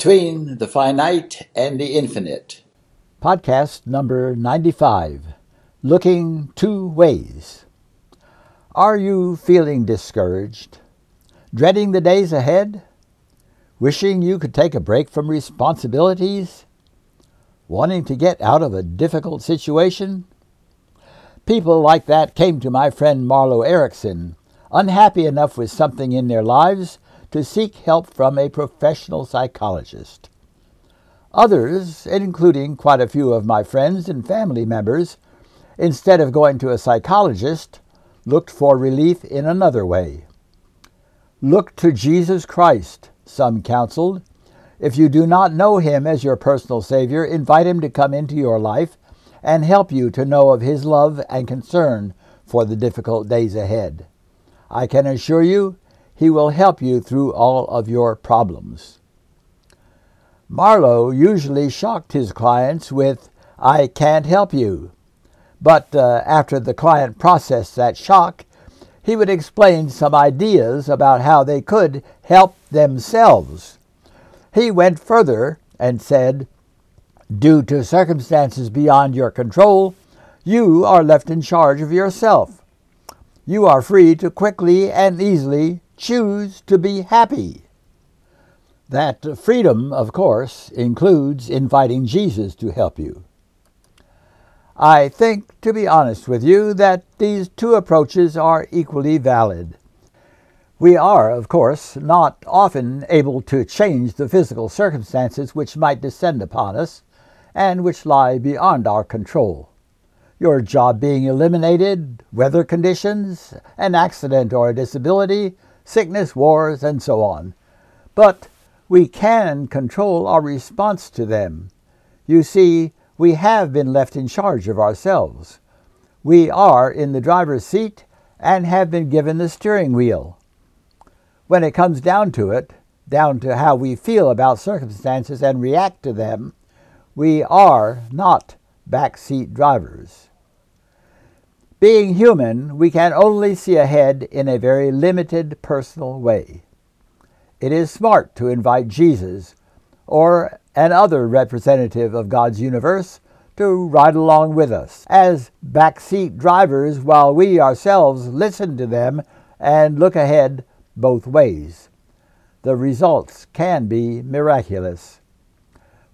Between the Finite and the Infinite. Podcast number 95 Looking Two Ways. Are you feeling discouraged? Dreading the days ahead? Wishing you could take a break from responsibilities? Wanting to get out of a difficult situation? People like that came to my friend Marlo Erickson, unhappy enough with something in their lives to seek help from a professional psychologist. Others, including quite a few of my friends and family members, instead of going to a psychologist, looked for relief in another way. Look to Jesus Christ, some counseled. If you do not know him as your personal Savior, invite him to come into your life and help you to know of his love and concern for the difficult days ahead. I can assure you he will help you through all of your problems. Marlo usually shocked his clients with, I can't help you. But uh, after the client processed that shock, he would explain some ideas about how they could help themselves. He went further and said, Due to circumstances beyond your control, you are left in charge of yourself. You are free to quickly and easily choose to be happy. That freedom, of course, includes inviting Jesus to help you. I think, to be honest with you, that these two approaches are equally valid. We are, of course, not often able to change the physical circumstances which might descend upon us and which lie beyond our control. Your job being eliminated, weather conditions, an accident or a disability, sickness, wars, and so on. But we can control our response to them. You see, we have been left in charge of ourselves. We are in the driver's seat and have been given the steering wheel. When it comes down to it, down to how we feel about circumstances and react to them, we are not backseat drivers. Being human, we can only see ahead in a very limited personal way. It is smart to invite Jesus or an other representative of God's universe to ride along with us as backseat drivers while we ourselves listen to them and look ahead both ways. The results can be miraculous.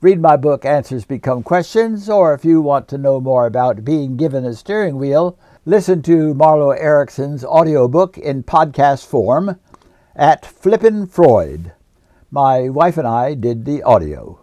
Read my book, Answers Become Questions, or if you want to know more about being given a steering wheel, Listen to Marlo Erickson's audiobook in podcast form at Flippin' Freud. My wife and I did the audio.